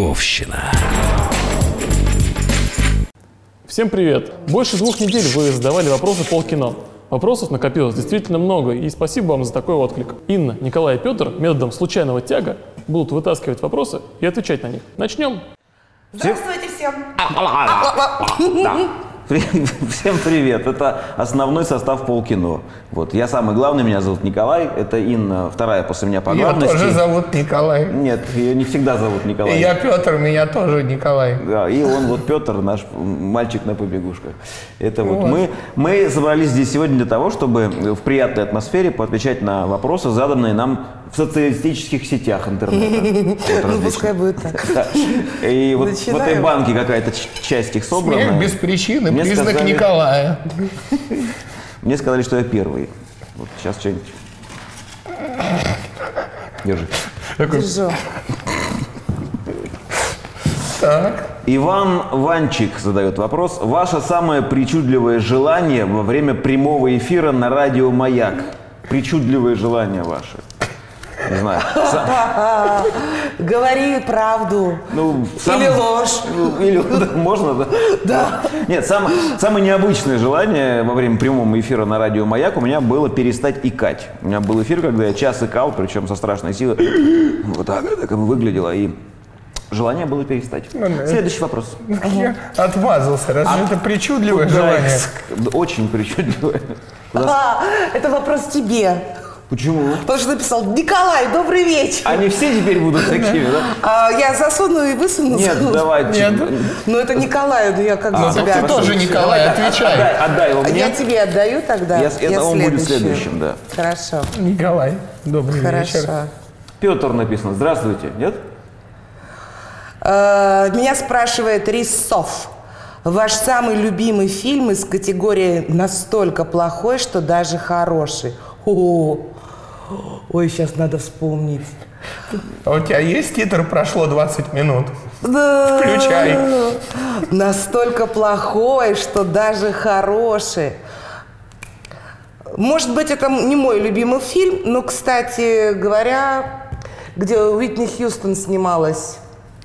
Маяковщина. Всем привет! Больше двух недель вы задавали вопросы полкино. Вопросов накопилось действительно много, и спасибо вам за такой отклик. Инна, Николай и Петр методом случайного тяга будут вытаскивать вопросы и отвечать на них. Начнем! Здравствуйте всем. Всем привет! Это основной состав полкино. Вот я самый главный, меня зовут Николай. Это Инна, вторая после меня по Ее главности. тоже зовут Николай. Нет, ее не всегда зовут Николай. И я Петр, меня тоже Николай. Да, и он вот Петр, наш мальчик на побегушках. Это вот, мы, мы собрались здесь сегодня для того, чтобы в приятной атмосфере поотвечать на вопросы, заданные нам в социалистических сетях интернета. Ну, пускай будет так. И вот в этой банке какая-то часть их собрана. Смех без причины, признак Николая. Мне сказали, что я первый. Вот сейчас что-нибудь. Держи. Держу. Так. Иван Ванчик задает вопрос. Ваше самое причудливое желание во время прямого эфира на радио «Маяк»? Причудливое желание ваше. Не знаю. Говори правду. ну, Или ложь. ну, Или да, можно, да? Да. Нет, сам- самое необычное желание во время прямого эфира на радио «Маяк» у меня было перестать икать. У меня был эфир, когда я час икал, причем со страшной силой. Вот так, так выглядело. И желание было перестать. Ну, да. Следующий вопрос. Я отмазался. Разве это причудливое желание? Очень причудливое. А, это вопрос тебе. Почему? Потому что написал Николай, добрый вечер. Они все теперь будут такими, да? А я засуну и высуну. Нет, давай. Нет. чё- Ну это Николай, ну я как Ну, бы так тебя... ты тоже Николай, Давай, отвечай. Отдай, отдай его А мне. Я тебе отдаю тогда. Я- это он будет следующим, да. Хорошо. Николай, добрый вечер. Хорошо. Петр написано. Здравствуйте. Нет? Э, Меня спрашивает Рисов. Ваш самый любимый фильм из категории настолько плохой, что даже хороший. О, ой, сейчас надо вспомнить. А у тебя есть титр «Прошло 20 минут»? Да. Включай. Настолько плохой, что даже хороший. Может быть, это не мой любимый фильм, но, кстати говоря, где Уитни Хьюстон снималась,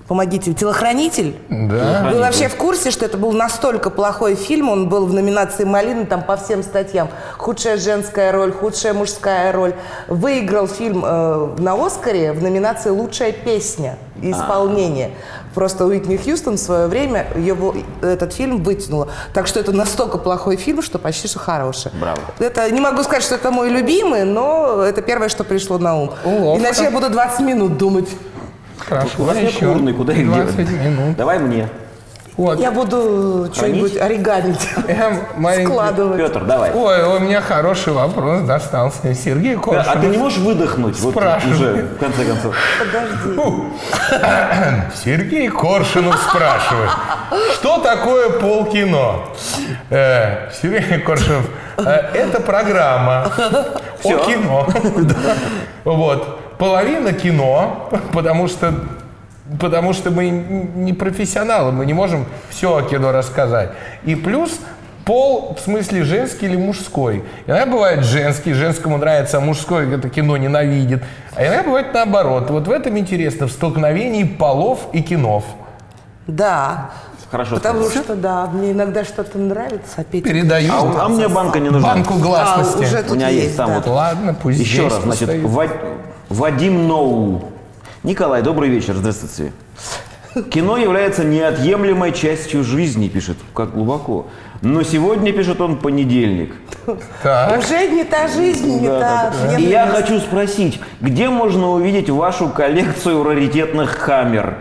помогите, телохранитель. Да. Вы вообще в курсе, что это был настолько плохой фильм? Он был в номинации «Малина» там по всем статьям. Худшая женская роль, худшая мужская роль. Выиграл фильм э, на «Оскаре» в номинации «Лучшая песня и исполнение». Просто Уитни Хьюстон в свое время его, этот фильм вытянула. Так что это настолько плохой фильм, что почти что хороший. Браво. Это, не могу сказать, что это мой любимый, но это первое, что пришло на ум. Ловко. Иначе я буду 20 минут думать. Хорошо, У вас нет еще урны, куда их 20 делать? минут. Давай мне. Вот. Я буду что-нибудь оригамить, Я маленький- складывать. Петр, давай. Ой, у меня хороший вопрос достался. Сергей Коршунов. а ты не можешь выдохнуть? Вот Спрашивай. уже, в конце концов. Сергей Коршунов спрашивает, что такое полкино? Э, Сергей Коршунов, э, это программа о кино. Вот. Половина кино, потому что потому что мы не профессионалы, мы не можем все о кино рассказать. И плюс пол, в смысле женский или мужской. Иногда бывает женский, женскому нравится, а мужской это кино ненавидит. А иногда бывает наоборот. Вот в этом интересно, в столкновении полов и кинов. Да. Хорошо. Потому сказал. что, да, мне иногда что-то нравится, а Петя... Передаю А, а мне банка не нужна. банку гласности. А, уже У меня есть там да. вот Ладно, пусть Еще здесь раз, значит, постоит. Ва- Вадим Ноу. Николай, добрый вечер, здравствуйте. Кино является неотъемлемой частью жизни, пишет, как глубоко. Но сегодня, пишет он, понедельник. Так. Уже не та жизнь, не та... И не- я хочу спросить, где можно увидеть вашу коллекцию раритетных камер?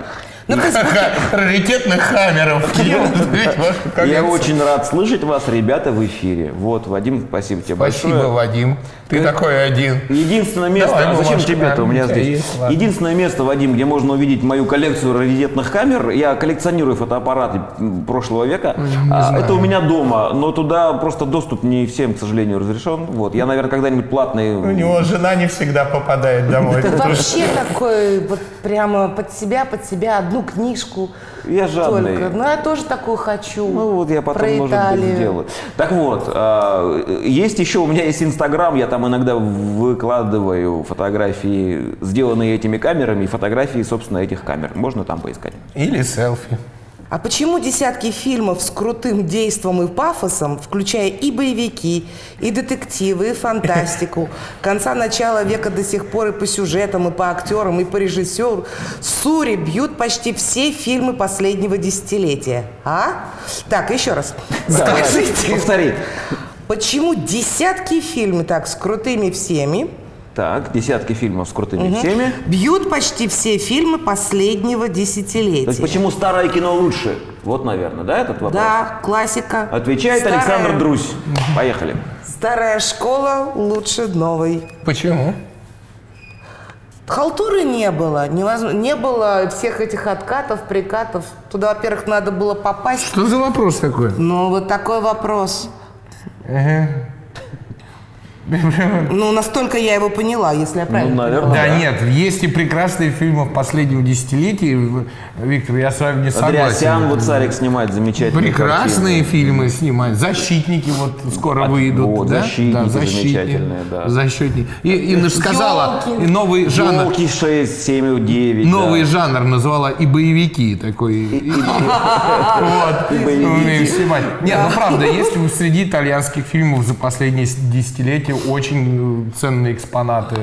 Ну, есть, Раритетных хаммеров. Вашу Я очень рад слышать вас, ребята, в эфире. Вот, Вадим, спасибо тебе Спасибо, большое. Вадим. Ты такой один. Единственное место, Давай, а зачем бумажку, тебе-то у меня здесь? есть, ладно. Единственное место, Вадим, где можно увидеть мою коллекцию раритетных камер, я коллекционирую фотоаппараты прошлого века, А, это у меня дома, но туда просто доступ не всем, к сожалению, разрешен. Вот, я, наверное, когда-нибудь платный... У него жена не всегда попадает домой. Ты вообще такой, вот прямо под себя, под себя, одну книжку Я жадный. только. Ну, я тоже такую хочу. Ну вот я потом, Про может быть, сделаю. Так вот, а, есть еще, у меня есть Инстаграм, я там иногда выкладываю фотографии, сделанные этими камерами, и фотографии, собственно, этих камер. Можно там поискать. Или селфи. А почему десятки фильмов с крутым действом и пафосом, включая и боевики, и детективы, и фантастику, конца-начала века до сих пор и по сюжетам, и по актерам, и по режиссеру, Сури бьют почти все фильмы последнего десятилетия? А? Так, еще раз. Давай, Скажите, Повтори. Почему десятки фильмов так с крутыми всеми Так, десятки фильмов с крутыми всеми. бьют почти все фильмы последнего То есть десятилетия? почему старое кино лучше? Вот, наверное, да, этот вопрос? Да, классика. Отвечает Старая- Александр Друзь. Поехали. Старая школа лучше новой. Почему? Халтуры не было, невозможно, не было всех этих откатов, прикатов. Туда, во-первых, надо было попасть. Что за вопрос такой? Ну, вот такой вопрос. Mhm. Ну, настолько я его поняла, если я правильно Ну, наверное, поняла. Да нет, есть и прекрасные фильмы последнего десятилетия. В- Виктор, я с вами не Андреасян, согласен. вот Царик снимает замечательные Прекрасные картины. фильмы снимают. Защитники вот скоро А, выйдут. вот, да? «Защитники» да, защитники. замечательные, да. Защитники. И же сказала, Ёлки. и новый жанр. Елки 6, 7, 9. Новый да. жанр назвала и боевики такой. И- Вот. боевики. Умею снимать. Нет, ну правда, есть среди итальянских фильмов за последние десятилетия очень э, ценные экспонаты.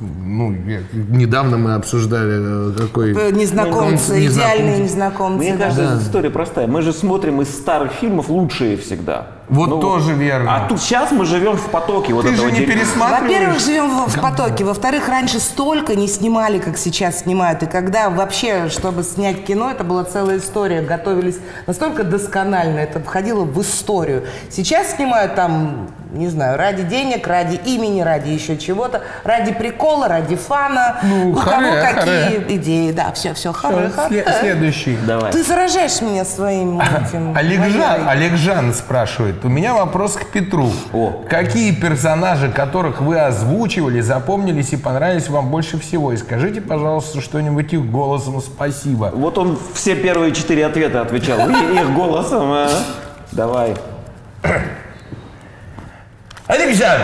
Ну, я- недавно мы обсуждали э, какой... Э, Незнакомцы, Незнакомцы. идеальные незнакомцы. Мне да. кажется, история простая. Мы же смотрим из старых фильмов лучшие всегда. Вот тоже верно. А тут сейчас мы живем в потоке вот Ты этого же не пересматриваешь? Во-первых, живем в, в потоке. Во-вторых, раньше столько не снимали, как сейчас снимают. И когда вообще, чтобы снять кино, это была целая история. Готовились настолько досконально, это входило в историю. Сейчас снимают там, не знаю, ради денег, ради имени, ради еще чего-то, ради прикола, ради фана. Ну, У кого харе, какие харе. идеи. Да, все, все, харе, харе. Сле- Следующий. Давай. Ты заражаешь меня своим этим. Олег Жан. Олег Жан спрашивает. У меня вопрос к Петру. О. Какие персонажи, которых вы озвучивали, запомнились и понравились вам больше всего? И скажите, пожалуйста, что-нибудь их голосом спасибо. Вот он все первые четыре ответа отвечал их голосом. а. Давай. Жан,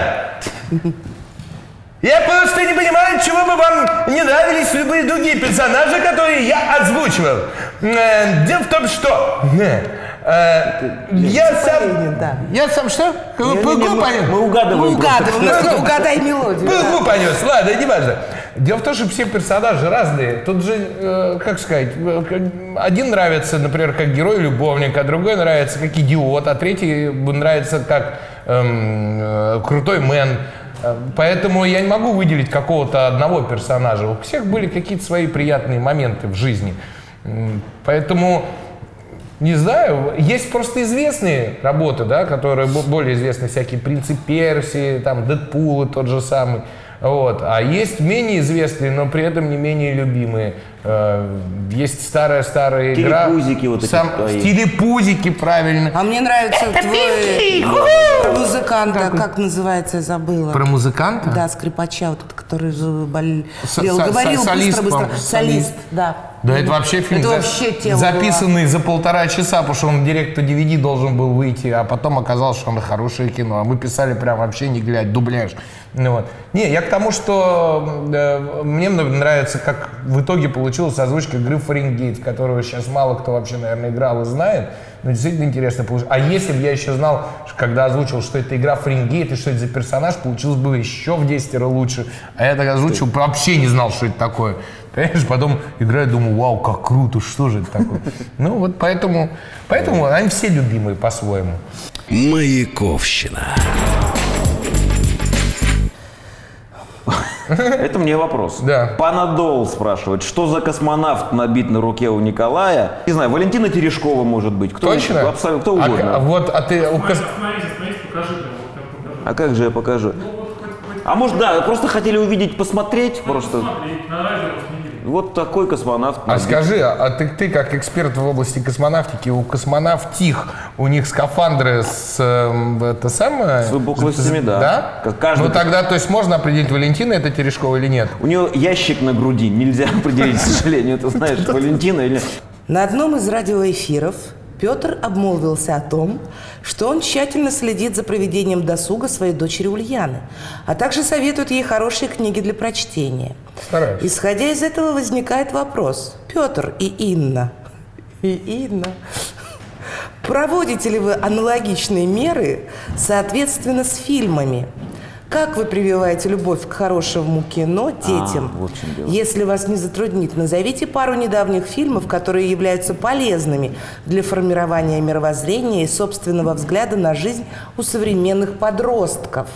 я просто не понимаю, чего бы вам не нравились любые другие персонажи, которые я озвучивал. Э, Дело в том, что э, я сам... Да. Я сам что? Не-не-не, мы, мы угадываем. Угадываем, у нас тут угадай мелодию. Ну, понес, ладно, не важно. Дело в том, что все персонажи разные. Тут же, э, как сказать, э, один нравится, например, как герой-любовник, а другой нравится как идиот, а третий нравится как эм, э, крутой мэн. Э, Поэтому я не могу выделить какого-то одного персонажа. У всех были какие-то свои приятные моменты в жизни. Поэтому не знаю, есть просто известные работы, да, которые бо- более известны, всякие «Принцы Персии», там, «Дэдпулы» тот же самый. Вот. А есть менее известные, но при этом не менее любимые. Э, Есть старая-старая игра. Телепузики вот эти Сам. Телепузики, правильно. А мне нравится твой про музыканта, как называется, я забыла. Про музыканта? Да, скрипача, вот этот, который болел, говорил со- быстро, солист, Солист, да. Да, это вообще фильм Это за- вообще тема записанный за полтора часа, потому что он директ DVD должен был выйти, а потом оказалось, что он хорошее кино. А мы писали прям вообще не глядя, дубляж. Ну, вот. Не, я к тому, что э, мне нравится, как в итоге получилась озвучка игры Фаренгейт, которую сейчас мало кто вообще, наверное, играл и знает. Но действительно интересно получилось. А если бы я еще знал, когда озвучил, что это игра Фаренгейт и что это за персонаж, получилось бы еще в 10 раз лучше. А я так озвучил, вообще не знал, что это такое. Понимаешь, потом играю, думаю, вау, как круто, что же это такое? Ну вот поэтому, поэтому они все любимые по-своему. Маяковщина. Это мне вопрос. Да. Панадол спрашивает, что за космонавт набит на руке у Николая? Не знаю, Валентина Терешкова может быть. Кто, Точно? Абсолютно кто А, угодно. а вот, а ты. А как же я покажу? А может, да, просто хотели увидеть, посмотреть просто. Смотри, на радио. Вот такой космонавт. А скажи, а ты, ты как эксперт в области космонавтики, у космонавтих, у них скафандры с эм, это самое? С выпуклостями, да. Да? Как каждый- Ну тогда, то есть можно определить, Валентина это Терешкова или нет? У нее ящик на груди, нельзя определить, к сожалению. Ты знаешь, Валентина или... На одном из радиоэфиров Петр обмолвился о том, что он тщательно следит за проведением досуга своей дочери Ульяны, а также советует ей хорошие книги для прочтения. Стараюсь. Исходя из этого возникает вопрос. Петр и Инна. И Инна. Проводите ли вы аналогичные меры, соответственно, с фильмами? Как вы прививаете любовь к хорошему кино детям? вот в чем дело. Если вас не затруднит, назовите пару недавних фильмов, которые являются полезными для формирования мировоззрения и собственного взгляда на жизнь у современных подростков.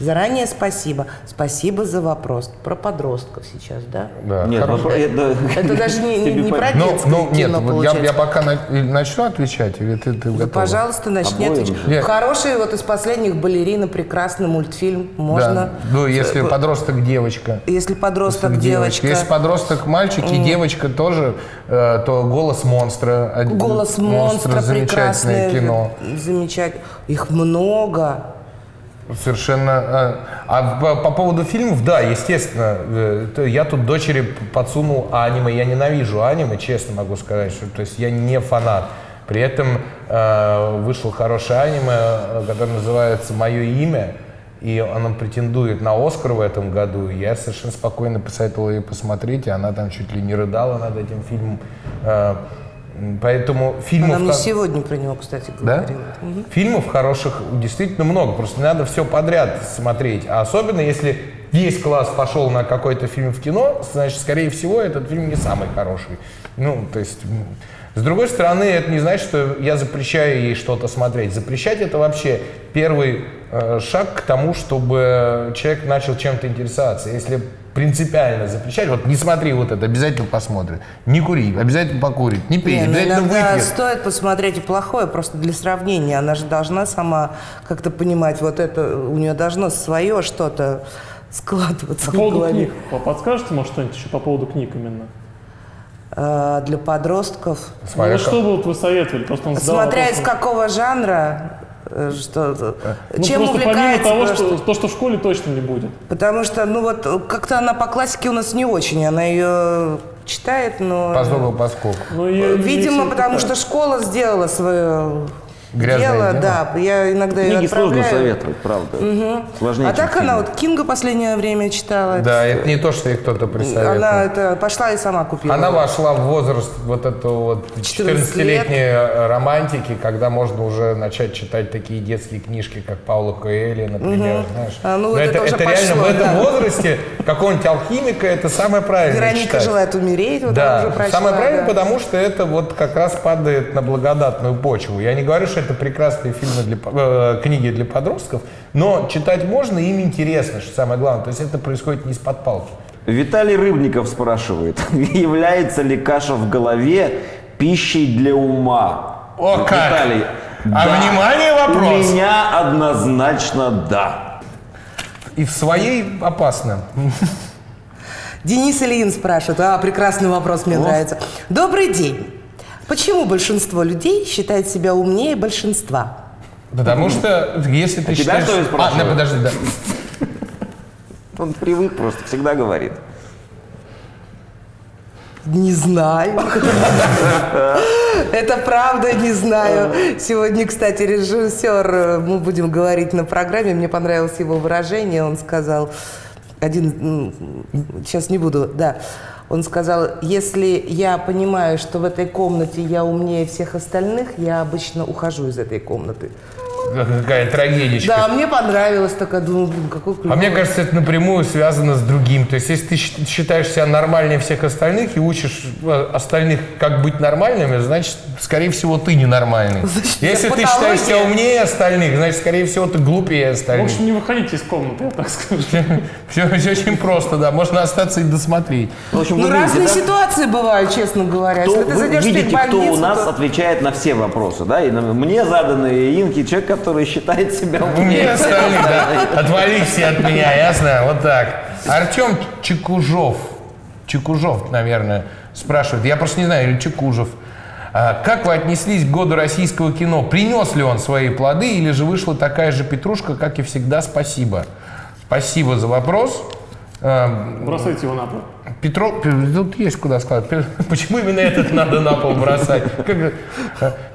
Заранее спасибо. Спасибо за вопрос. Про подростков сейчас, да? Да, Нет, хорошо. вопрос- это, Это даже не, не- не про Ну, детское ну, нет, кино, вот я, получается. я пока на- начну отвечать, или ты, ты Да, готова? пожалуйста, начни Обоим. отвечать. Нет. Хороший вот из последних балерина, прекрасный мультфильм. Можно. Да. Ну, если Э, подросток девочка. Если подросток девочка. Если подросток мальчик и девочка тоже, э, то голос монстра. Голос монстра, замечательное прекрасное. кино. Замечательно. Их много. Совершенно. А, а по, по поводу фильмов, да, естественно, э, я тут дочери подсунул аниме. Я ненавижу аниме, честно могу сказать, что то есть я не фанат. При этом э, вышел хорошее аниме, э, которое называется Мое имя. И оно претендует на Оскар в этом году. Я совершенно спокойно посоветовал ей посмотреть, и она там чуть ли не рыдала над этим фильмом. Э, Поэтому фильмов... Она мне сегодня про него, кстати, да? говорила. Мгм. Фильмов хороших действительно много, просто не надо все подряд смотреть. А особенно если весь класс пошел на какой-то фильм в кино, значит, скорее всего, этот фильм не самый хороший. Ну, то есть, с другой стороны, это не значит, что я запрещаю ей что-то смотреть. Запрещать это вообще первый э, шаг к тому, чтобы человек начал чем-то интересоваться. Если принципиально запрещать, вот не смотри вот это, обязательно посмотри. Не кури, обязательно покурить. Не пей, Не, ну обязательно выпьет. стоит посмотреть и плохое, просто для сравнения. Она же должна сама как-то понимать, вот это, у нее должно свое что-то складываться По в поводу голове. книг. По- Подскажете, может, что-нибудь еще по поводу книг именно? А, для подростков. Смотря ну, как- что бы вот вы советовали? Просто он задал Смотря вопрос, из какого жанра, что, ну, чем просто помимо увлекается. того, просто- что, то, что в школе точно не будет. Потому что, ну вот, как-то она по классике у нас не очень. Она ее читает, но... Поскольку, поскольку. Ну, и- Видимо, потому что школа сделала свое Грязное дело, дело? да. Я иногда ее Книги сложно отправляю. советовать, правда. Сложнее, А так она вот Кинга последнее время читала. Да, это не то, что ей кто-то присоветовал. Она это пошла и сама купила. Она вошла в возраст вот этого вот 14 14-летней романтики, когда можно уже начать читать такие детские книжки, как Паула Коэли, например, знаешь. А, ну Но вот это, это это реально пошло, в этом да. возрасте какого-нибудь алхимика это самое правильное Вероника читать. желает умереть, вот Да, уже прочла. самое правильное, да. потому что это вот как раз падает на благодатную почву. Я не говорю, что это прекрасные фильмы для, э, книги для подростков, но читать можно, им интересно, что самое главное. То есть это происходит не из-под палки. Виталий Рыбников спрашивает, является ли каша в голове пищей для ума? О, как! Виталий, А внимание, вопрос! У меня однозначно да. И в своей опасно. Денис Ильин спрашивает. А, прекрасный вопрос, мне нравится. Добрый день. Почему большинство людей считает себя умнее большинства? Потому что если ты А тебя считаешь... что ли а, да, подожди, да. Он привык просто, всегда говорит. Не знаю. Это правда, не знаю. Сегодня, кстати, режиссер, э, мы будем говорить на программе, мне понравилось его выражение, он сказал, один, сейчас не буду, да, он сказал, если я понимаю, что в этой комнате я умнее всех остальных, я обычно ухожу из этой комнаты. Какая трагедичка. Да, мне понравилось, такая, думаю, блин, какой А клёвый. мне кажется, это напрямую связано с другим. То есть, если ты считаешь себя нормальнее всех остальных и учишь э, остальных, как быть нормальными, значит, скорее всего, ты ненормальный. Значит, Если ты считаешь себя умнее остальных, значит, скорее всего, ты глупее В остальных. общем, не выходите из комнаты, я так скажу. Все, очень просто, да. Можно остаться и досмотреть. В общем, Ну, вы видите, разные да? ситуации бывают, честно говоря. Кто- Если ты вы зайдешь в видите, кто у больницу, нас то- отвечает на все вопросы, да? И на- мне заданные Инки, человек, который считает себя Умнее умнее остальных, да. Отвали все от меня, ясно? Вот так. Артем Чекужов. Чекужов, наверное, спрашивает. Я просто не знаю, или Чекужев. А, Как вы отнеслись к году российского кино? Принес ли он свои плоды или же вышла такая же петрушка, как и всегда? Спасибо. Спасибо за вопрос. Эм, Бросайте его на пол. Петро, тут есть куда сказать. Почему именно этот надо на пол бросать? Как э,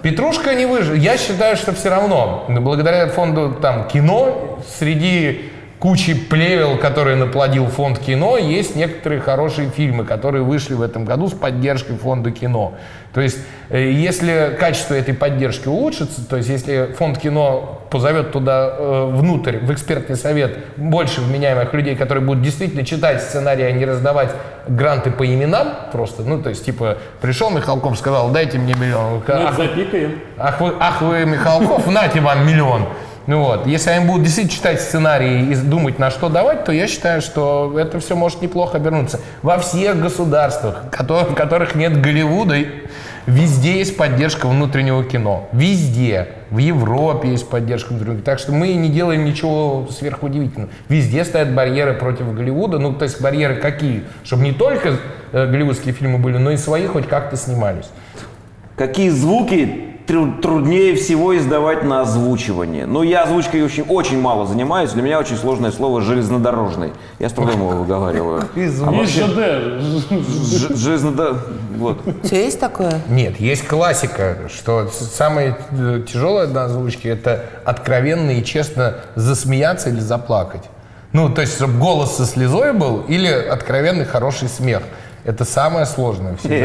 Петрушка не выжил. Я считаю, что все равно, благодаря фонду там кино, среди кучи плевел, которые наплодил фонд кино, есть некоторые хорошие фильмы, которые вышли в этом году с поддержкой фонда кино. То есть, э, если качество этой поддержки улучшится, то есть, если фонд кино позовет туда э, внутрь, в экспертный совет, больше вменяемых людей, которые будут действительно читать сценарии, а не раздавать гранты по именам просто, ну, то есть, типа, пришел Михалков, сказал, дайте мне миллион. Ах, запикаем. Ах вы, ах вы, Михалков, нате вам миллион. Ну вот, если они будут действительно читать сценарии и думать, на что давать, то я считаю, что это все может неплохо обернуться. Во всех государствах, в которых нет Голливуда, везде есть поддержка внутреннего кино. Везде. В Европе есть поддержка внутреннего кино. Так что мы не делаем ничего сверхудивительного. Везде стоят барьеры против Голливуда. Ну, то есть барьеры какие? Чтобы не только э, голливудские фильмы были, но и свои хоть как-то снимались. Какие звуки труднее всего издавать на озвучивание? Ну, я озвучкой очень, очень мало занимаюсь. Для меня очень сложное слово «железнодорожный». Я с трудом его выговариваю. А ЖД. ж- железнодо- Вот. У тебя есть такое? Нет, есть классика, что самое э, тяжелое на озвучке это откровенно и честно засмеяться или заплакать. Ну, то есть, чтобы голос со слезой был или откровенный хороший смех. Это самое сложное всегда.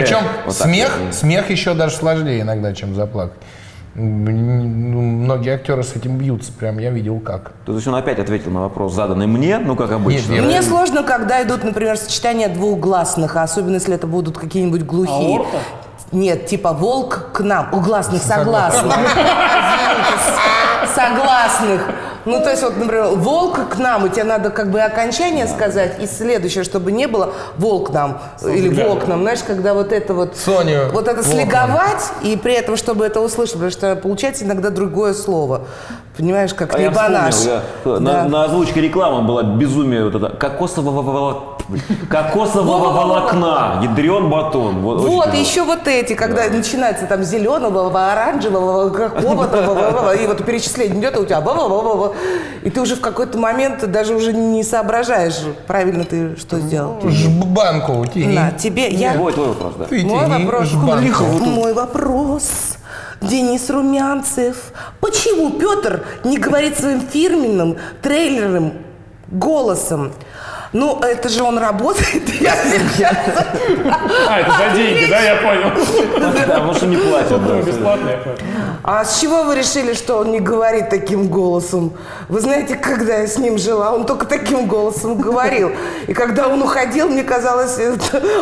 Причем Вот смех, смех еще даже сложнее иногда, чем заплакать. Многие актеры с этим бьются, прям я видел как. То есть он опять ответил на вопрос, заданный мне, ну, как обычно. Нет, я- Мне сложно, когда идут, например, сочетания двух гласных, а особенно если это будут какие-нибудь глухие. Аорта? Нет, типа волк к нам. У гласных согласных. Согласных. Ну, то есть, вот, например, волк к нам, и тебе надо как бы окончание сказать, и следующее, чтобы не было волк нам или волк нам. Знаешь, когда вот это вот... Соню Вот это слеговать, и при этом, чтобы это услышать, потому что получается иногда другое слово. Понимаешь, как А я небанаш. вспомнил, я- на, Да. на озвучке рекламы была безумие вот это кокосового волокна. Кокосового волокна, ядрен батон. Вот, Вот, еще вот эти, когда начинается там зеленого, оранжевого, какого-то, и вот перечисление идет, а у тебя. И ты уже в какой-то момент даже уже не соображаешь, правильно ты что сделал. Жбанку тяни. На, тебе, я... Твой, твой вопрос, да. Ты Мой вопрос. Мой вопрос. Денис Румянцев. Почему Петр не говорит своим фирменным трейлерным голосом? Ну, это же он работает. Я сейчас А, это за деньги, да, я понял. Да, потому что не платят. да. Бесплатно, я понял. А с чего вы решили, что он не говорит таким голосом? Вы знаете, когда я с ним жила, он только таким голосом говорил. И когда он уходил, мне казалось,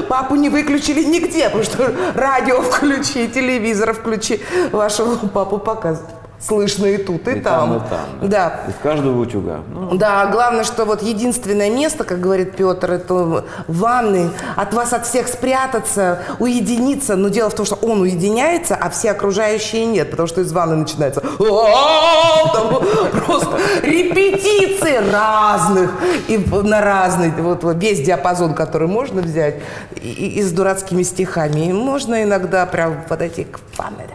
папу не выключили нигде, потому что радио включи, телевизор включи, вашего папу показывают. Слышно и тут, и, И там, и там. Да. Из каждого утюга. Ну, Да, главное, что вот единственное место, как говорит Петр, это в ванной, от вас от всех спрятаться, уединиться. Но дело в том, что он уединяется, а все окружающие нет, потому что из ванны начинается там просто репетиции разных и на разный, вот, весь диапазон, который можно взять, и, и с дурацкими стихами. И можно иногда прям подойти к ванной.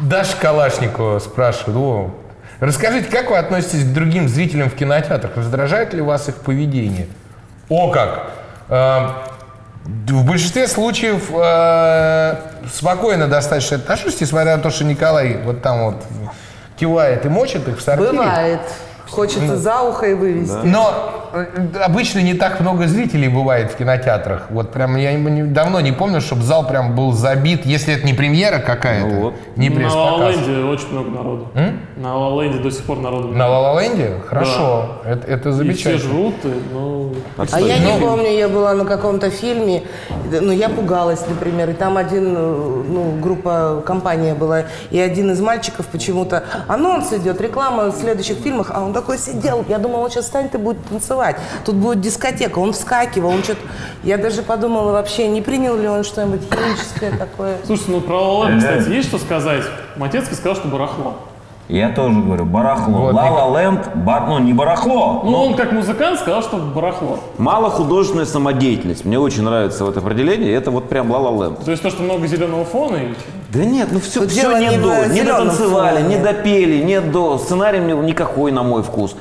Даша Калашникова спрашивает, о, расскажите, как вы относитесь к другим зрителям в кинотеатрах? Раздражает ли вас их поведение? О, как! Э, в большинстве случаев э, спокойно достаточно отношусь, несмотря на то, что Николай вот там вот кивает и мочит их в сортире. Бывает. Хочется за ухо и вывести. Но э, обычно не так много зрителей бывает в кинотеатрах. Вот прям я не- давно не помню, чтобы зал прям был забит, если это не премьера какая-то, Ну вот. не На пресс-показ. Ла-Ленде очень много народу. На Ла-Ленде до сих пор народу. На Ла-Ла-Ленде? Хорошо, это, это И все замечательно. жрут, и, ну... А я не Ну, помню, я была на каком-то фильме, ну, я пугалась, например, и там один, э, ну, группа, компания была, и один из мальчиков почему-то, анонс идет, реклама в следующих фильмах, а он такой сидел, я думала, он сейчас встанет и будет танцевать, тут будет дискотека, он вскакивал, он что-то, я даже подумала вообще, не принял ли он что-нибудь химическое такое. Слушайте, ну про Ла-Ленд, кстати, есть что сказать? Матецкий сказал, что барахло. Я тоже говорю, барахло. Вот, Ла-Ла Ленд, бар, ну не барахло, Ну, но он как музыкант сказал, что барахло. мало художественная самодеятельность. Мне очень нравится вот это определение. Это вот прям Ла-Ла Ленд. То есть то, что много зеленого фона или? Да нет, ну все, Тут все дело не не до. Не дотанцевали, фоне. не допели, не до. Сценарий мне никакой, на мой вкус.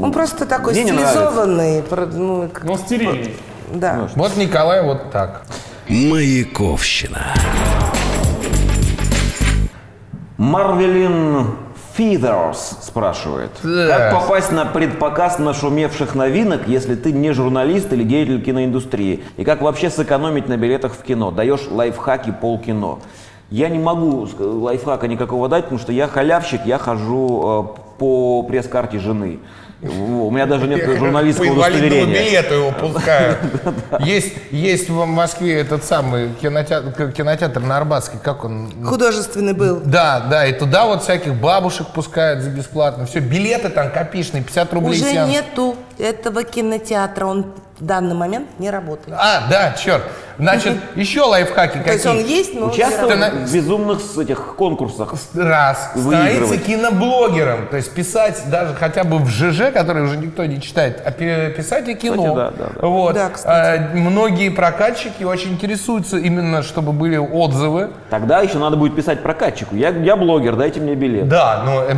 Он просто такой Мне не стилизованный. про- Ну, как- Но стерильный. да. Вот Николай вот так. Маяковщина. Марвелин Фидерс спрашивает. Как попасть на предпоказ нашумевших новинок, если ты не журналист или деятель киноиндустрии? И как вообще сэкономить на билетах в кино? Даешь лайфхаки полкино. Я не могу лайфхака никакого дать, потому что я халявщик, я хожу э, по пресс-карте жены. У меня даже нет По журналистского удостоверения. билету его пускают. Есть, есть в Москве этот самый кинотеатр, кинотеатр на Арбатской, как он? Художественный был. Да, да, и туда вот всяких бабушек пускают за бесплатно. Все, билеты там копишные, 50 рублей Уже сеанс. нету этого кинотеатра. Он в данный момент не работает. А, да, черт. Значит, еще лайфхаки То есть он какие. есть, но Участвовал в безумных с этих конкурсах. Раз. Становиться киноблогером. То есть писать даже хотя бы в ЖЖ, который уже никто не читает, а пи- писать и кино. Кстати, да, да, да. Вот. Да. А, многие прокатчики очень интересуются именно, чтобы были отзывы. Тогда еще надо будет писать прокатчику. Я, я блогер, дайте мне билет. Да, но э,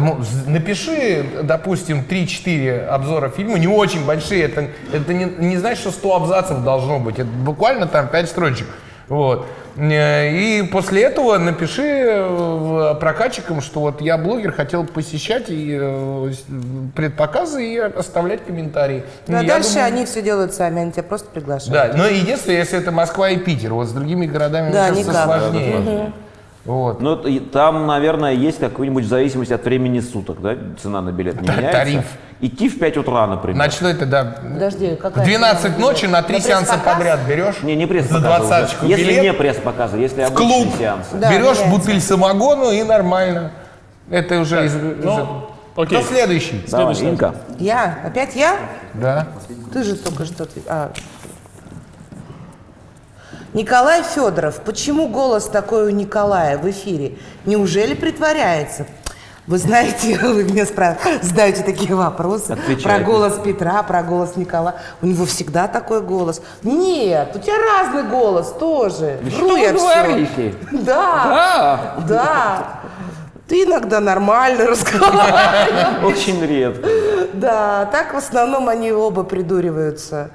напиши, допустим, 3-4 обзора фильма, не очень большие, это, это не, не значит, что 100 абзацев должно быть, это буквально там 5 строчек. Вот. Э, И после этого напиши э, прокатчикам, что вот я блогер, хотел посещать и э, предпоказы и оставлять комментарии. Ну, а Я дальше думаю- они все делают сами, они тебя просто приглашают. Да, но единственное, если это Москва и Питер, вот с другими городами, Да, мне кажется, никак. сложнее. Вот. Ну, и там, наверное, есть какой-нибудь в зависимости от времени суток, да, цена на билет Да, меняется. тариф. Идти в 5 утра, например. Значит, это да, Подожди, В какая 12 цена ночи на три На сеанса подряд берешь. не, не пресс За двадцаточку Если билет. не пресс-показы, если в клуб. сеансы. Да, берешь меняется. бутыль самогону и нормально. Это уже из... Ну, окей. Кто следующий? Давай, Следующий. Инка. Я? Опять я? Да. Ты же только что... а. Николай Федоров. Почему голос такой у Николая в эфире? Неужели притворяется? Вы знаете, вы мне спра- задаете такие вопросы Отвечайте. про голос Петра, про голос Николая. У него всегда такой голос. Нет, у тебя разный голос тоже. Вру что я всё. говорите? Да, да. Ты иногда нормально разговариваешь. Очень редко. Да, так в основном они оба придуриваются.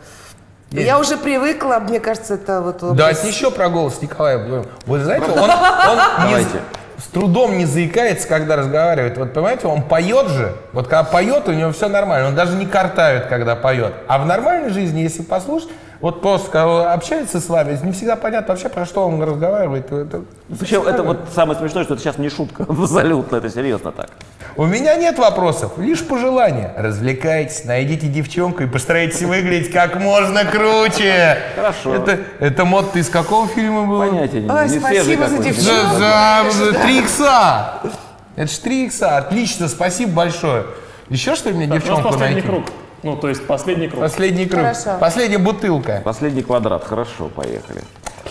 Я уже привыкла, мне кажется, это вот... Давайте образ- еще про голос Николая. Вы знаете, он, он не- Давайте. с трудом не заикается, когда разговаривает. Вот понимаете, он поет же. Вот когда поет, у него все нормально. Он даже не картавит, когда поет. А в нормальной жизни, если послушать, вот просто общается с вами, не всегда понятно вообще, про что он разговаривает. Это- Причем это вот самое смешное, что это сейчас не шутка. Абсолютно, это серьезно так. У меня нет вопросов, лишь пожелания. Развлекайтесь, найдите девчонку и постарайтесь выглядеть как можно круче. Хорошо. Это, это мод из какого фильма был? Понятия не Ой, не спасибо за девчонку. За, за, за 3 икса. Это ж 3 икса. Отлично, спасибо большое. Еще что ли мне Так, у нас девчонку найти? круг. Ну, то есть последний круг. Последний круг. Хорошо. Последняя бутылка. Последний квадрат, хорошо, поехали.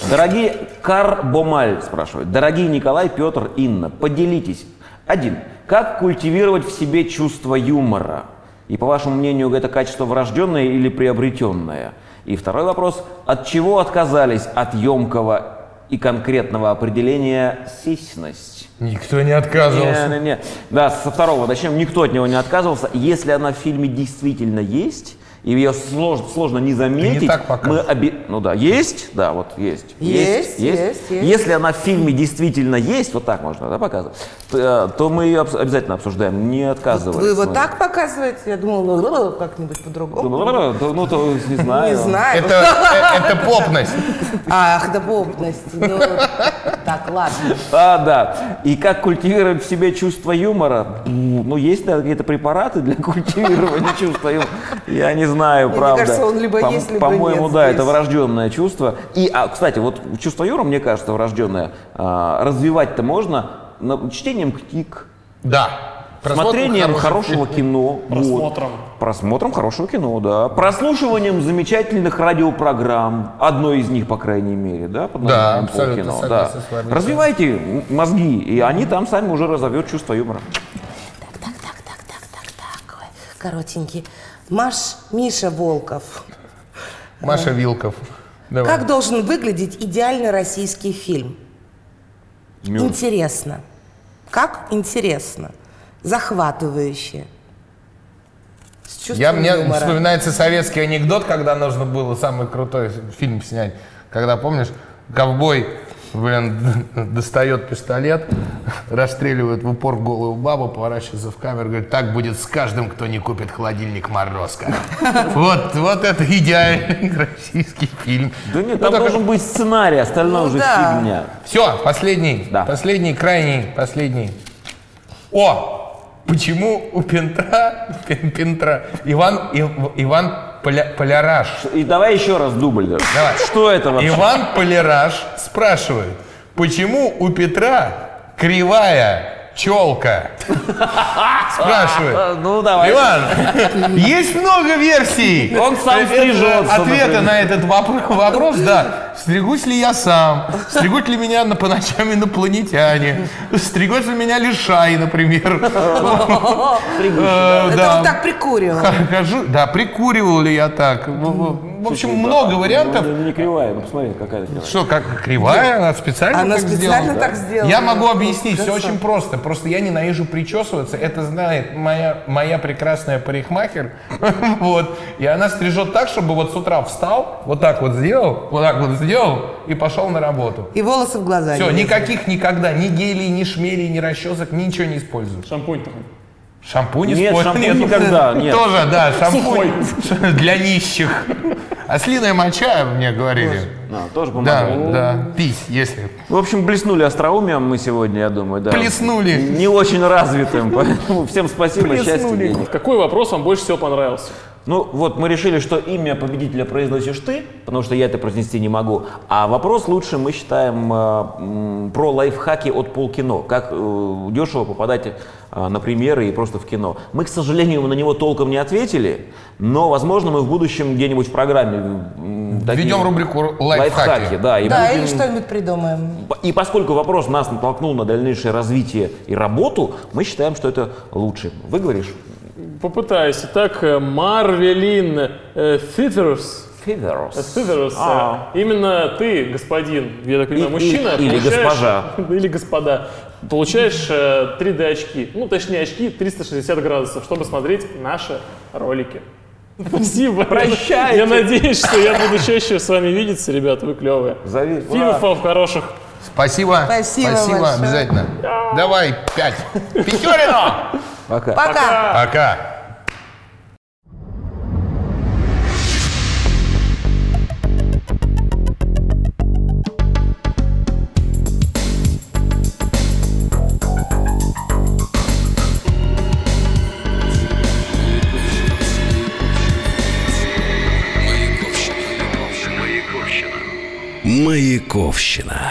Дорогие Карбомаль спрашивает. Дорогие Николай, Петр, Инна, поделитесь. Один. Как культивировать в себе чувство юмора? И по вашему мнению, это качество врожденное или приобретенное? И второй вопрос. От чего отказались от емкого и конкретного определения сисьность? Никто не отказывался. Не, не, не. Да, со второго начнем. Никто от него не отказывался. Если она в фильме действительно есть, и ее сложно, сложно не заметить, так мы показываешь. оби... Ну да, есть, да, вот есть. Есть, есть, есть. Если она в фильме действительно есть, вот так можно да, показывать, то, э, то мы ее обязательно обсуждаем, не отказываясь. Вы вот Ну, так показываете? Я думала, как-нибудь по-другому. Ну, ну, то не знаю. Не знаю. Это, э, это попность. Ах, да бобность. Так, ладно. А, да. И как культивировать в себе чувство юмора? Ну, есть да, какие-то препараты для культивирования чувства юмора. Я не знаю, Мне правда. кажется, он либо есть, либо По-моему, нет да, здесь. это врожденное чувство. И, а, кстати, вот чувство юмора, мне кажется, врожденное. а, развивать-то можно на- чтением книг, Да. Смотрением Просмотр хорошего кино. вот. Просмотром. Просмотром хорошего кино, да. Прослушиванием замечательных радиопрограмм. Одной из них, по крайней мере, да, под Да, абсолютно согласен да. с вами. Развивайте мозги, и они там сами уже разовьют чувство юмора. Так, так, так, так, так, так. Ой, коротенький. Маш, Миша Волков. Маша Вилков. Давай. Как должен выглядеть идеальный российский фильм? Интересно. Как интересно. Захватывающе. С Я, мне юмора. вспоминается советский анекдот, когда нужно было самый крутой фильм снять. Когда, помнишь, ковбой, блин, достает пистолет, расстреливает в упор голую бабу, поворачивается в камеру, говорит, так будет с каждым, кто не купит холодильник Морозко. Вот, вот это идеальный российский фильм. Да нет, там должен быть сценарий, остальное Ну уже фигня. Все, последний, Да. последний, крайний, последний. О, почему у Пентра, Пен- Пентра, Иван, Ив- Иван Поля- Поляраш, И давай еще раз дубль. да. Давай. Что это вообще? Иван Поляраш спрашивает, почему у Петра кривая челка? Спрашивает. Ну давай. Иван, есть много версий. Он сам Это стрижется, Ответа на этот вопро- вопрос, да. Стригусь ли я сам? Стригут ли меня на, по ночам инопланетяне? Стригут ли меня лишай, например? Э, Это да. он так прикуривал. Да, прикуривал ли я так? В- общем, много вариантов. Ну, не кривая, ну посмотри, какая кривая. Что, как кривая? Она специально Она так специально сделала? так сделала. Я могу объяснить, все очень просто. Просто я ненавижу причесываться. Это знает моя, моя прекрасная парикмахер. Вот. И она стрижет так, чтобы вот с утра встал, вот так вот сделал, вот так вот сделал и пошел на работу. И волосы в глаза. Все, не никаких никогда, ни гелей, ни шмелей, ни расчесок, ничего не использую. Шампунь такой. Шампунь Нет, использую. шампунь никогда, нет. Тоже, да, шампунь для нищих. Ослиная моча, мне говорили. А, тоже Да, помогает. да, пись, если. В общем, блеснули остроумием мы сегодня, я думаю, да. Плеснули. Не очень развитым, поэтому всем спасибо, счастья. Какой вопрос вам больше всего понравился? Ну, вот мы решили, что имя победителя произносишь ты, потому что я это произнести не могу. А вопрос лучше мы считаем э, м, про лайфхаки от полкино. Как э, дешево попадать э, на премьеры и просто в кино. Мы, к сожалению, на него толком не ответили, но, возможно, мы в будущем где-нибудь в программе м, такие Введем рубрику «Лайфхаки». да, и Да, будем- или что-нибудь придумаем. и поскольку вопрос нас натолкнул на дальнейшее развитие и работу, мы считаем, что это лучше. Вы говоришь? Попытаюсь. Итак, э, Марвелин э, Фитерс. Фитерс. А. э, Именно ты, господин, я так понимаю, И- мужчина. и- или госпожа. Или господа. Получаешь э, 3D очки. Ну, точнее, очки 360 градусов, чтобы смотреть наши ролики. Спасибо. Прощайте. Я надеюсь, что я буду чаще с вами видеться, ребята, вы клевые. Зови. Фильмов вам хороших. Спасибо. Спасибо большое. обязательно. Давай, пять. Пятерину! Пока. Пока. Пока. Маяковщина.